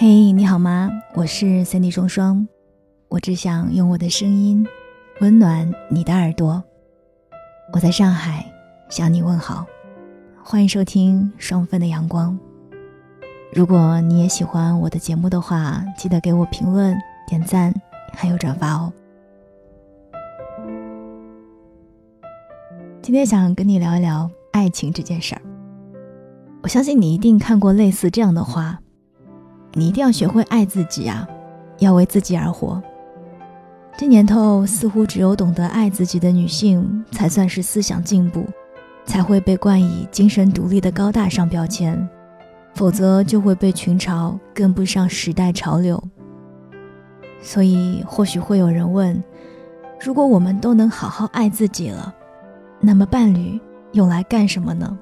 嘿，你好吗？我是三 D 双双，我只想用我的声音温暖你的耳朵。我在上海向你问好，欢迎收听双份的阳光。如果你也喜欢我的节目的话，记得给我评论、点赞，还有转发哦。今天想跟你聊一聊爱情这件事儿。我相信你一定看过类似这样的话。你一定要学会爱自己啊，要为自己而活。这年头，似乎只有懂得爱自己的女性，才算是思想进步，才会被冠以精神独立的高大上标签，否则就会被群嘲跟不上时代潮流。所以，或许会有人问：如果我们都能好好爱自己了，那么伴侣用来干什么呢？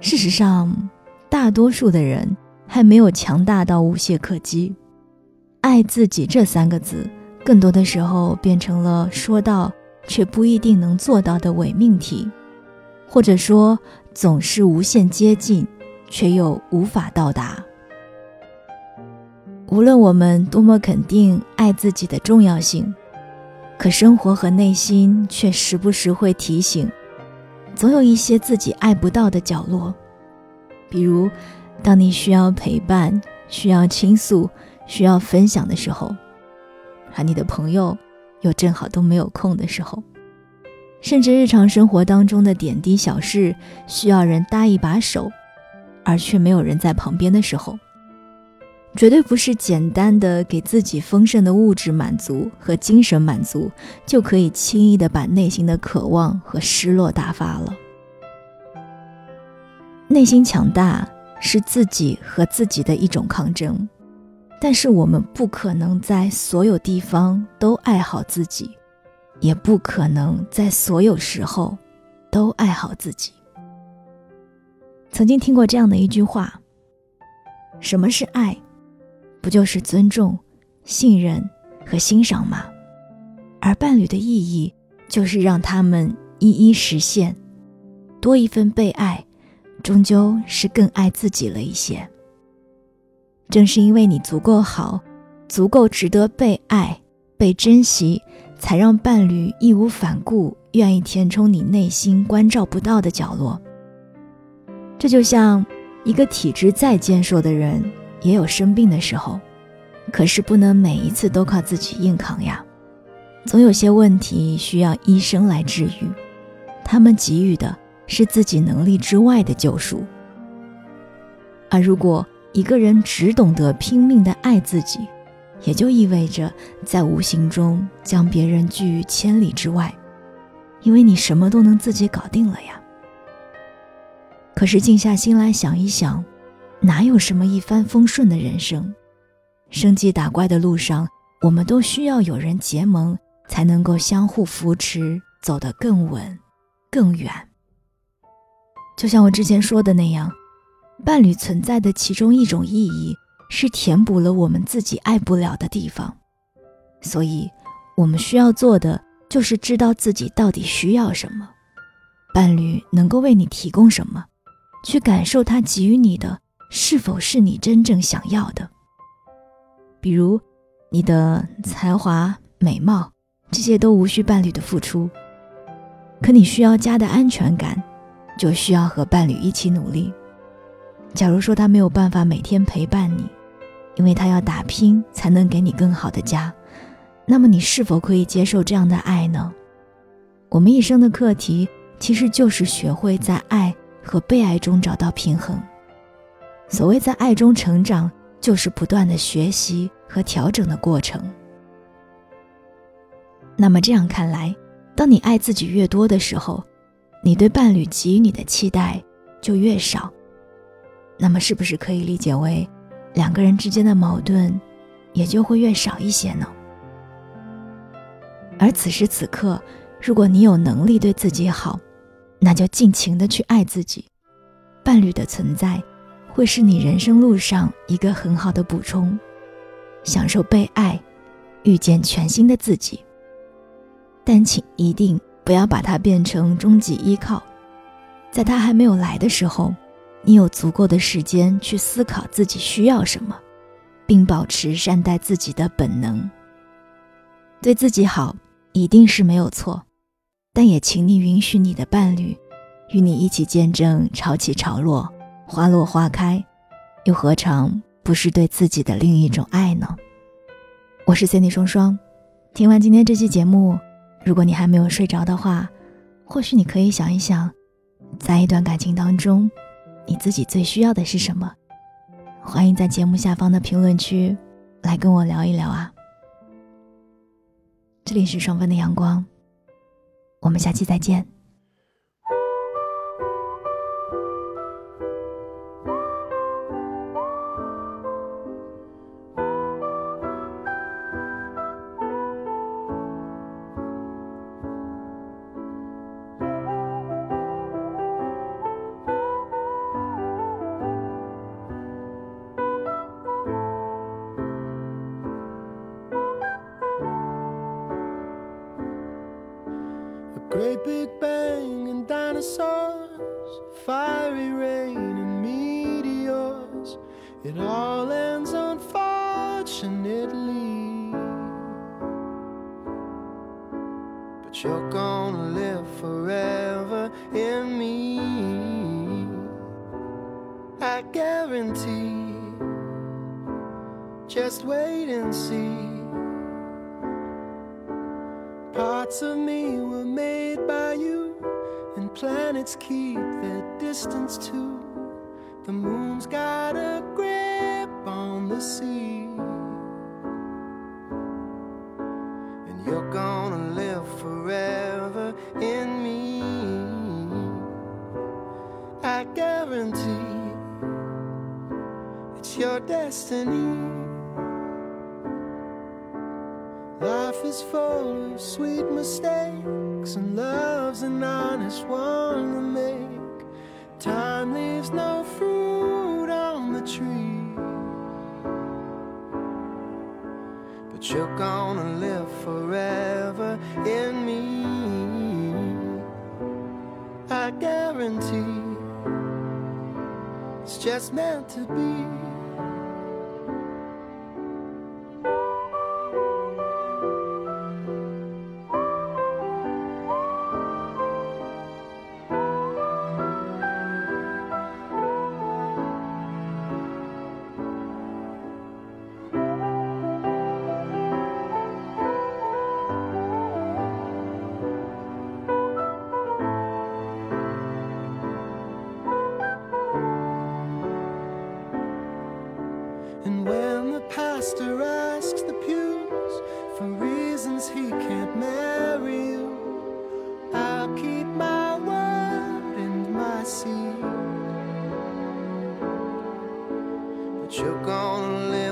事实上，大多数的人。还没有强大到无懈可击，爱自己这三个字，更多的时候变成了说到却不一定能做到的伪命题，或者说总是无限接近，却又无法到达。无论我们多么肯定爱自己的重要性，可生活和内心却时不时会提醒，总有一些自己爱不到的角落，比如。当你需要陪伴、需要倾诉、需要分享的时候，而你的朋友又正好都没有空的时候，甚至日常生活当中的点滴小事需要人搭一把手，而却没有人在旁边的时候，绝对不是简单的给自己丰盛的物质满足和精神满足就可以轻易的把内心的渴望和失落打发了。内心强大。是自己和自己的一种抗争，但是我们不可能在所有地方都爱好自己，也不可能在所有时候都爱好自己。曾经听过这样的一句话：“什么是爱？不就是尊重、信任和欣赏吗？而伴侣的意义，就是让他们一一实现，多一份被爱。”终究是更爱自己了一些。正是因为你足够好，足够值得被爱、被珍惜，才让伴侣义无反顾，愿意填充你内心关照不到的角落。这就像一个体质再健硕的人，也有生病的时候，可是不能每一次都靠自己硬扛呀。总有些问题需要医生来治愈，他们给予的。是自己能力之外的救赎。而如果一个人只懂得拼命的爱自己，也就意味着在无形中将别人拒于千里之外，因为你什么都能自己搞定了呀。可是静下心来想一想，哪有什么一帆风顺的人生？升级打怪的路上，我们都需要有人结盟，才能够相互扶持，走得更稳、更远。就像我之前说的那样，伴侣存在的其中一种意义是填补了我们自己爱不了的地方，所以，我们需要做的就是知道自己到底需要什么，伴侣能够为你提供什么，去感受他给予你的是否是你真正想要的。比如，你的才华、美貌，这些都无需伴侣的付出，可你需要家的安全感。就需要和伴侣一起努力。假如说他没有办法每天陪伴你，因为他要打拼才能给你更好的家，那么你是否可以接受这样的爱呢？我们一生的课题其实就是学会在爱和被爱中找到平衡。所谓在爱中成长，就是不断的学习和调整的过程。那么这样看来，当你爱自己越多的时候，你对伴侣给予你的期待就越少，那么是不是可以理解为，两个人之间的矛盾也就会越少一些呢？而此时此刻，如果你有能力对自己好，那就尽情的去爱自己，伴侣的存在会是你人生路上一个很好的补充，享受被爱，遇见全新的自己。但请一定。不要把它变成终极依靠，在他还没有来的时候，你有足够的时间去思考自己需要什么，并保持善待自己的本能。对自己好一定是没有错，但也请你允许你的伴侣与你一起见证潮起潮落、花落花开，又何尝不是对自己的另一种爱呢？我是 Cindy 双双，听完今天这期节目，如果你还没有睡着的话，或许你可以想一想，在一段感情当中。你自己最需要的是什么？欢迎在节目下方的评论区来跟我聊一聊啊！这里是双份的阳光，我们下期再见。Big Bang and dinosaurs, fiery rain and meteors. It all ends unfortunately. But you're gonna live forever in me. I guarantee. Just wait and see. Parts of me were made by you, and planets keep their distance too. The moon's got a grip on the sea, and you're gonna live forever in me. I guarantee it's your destiny. Life is full of sweet mistakes, and love's an honest one to make. Time leaves no fruit on the tree. But you're gonna live forever in me. I guarantee it's just meant to be. Pastor asks the pews for reasons he can't marry you. I'll keep my word and my seed. But you're gonna live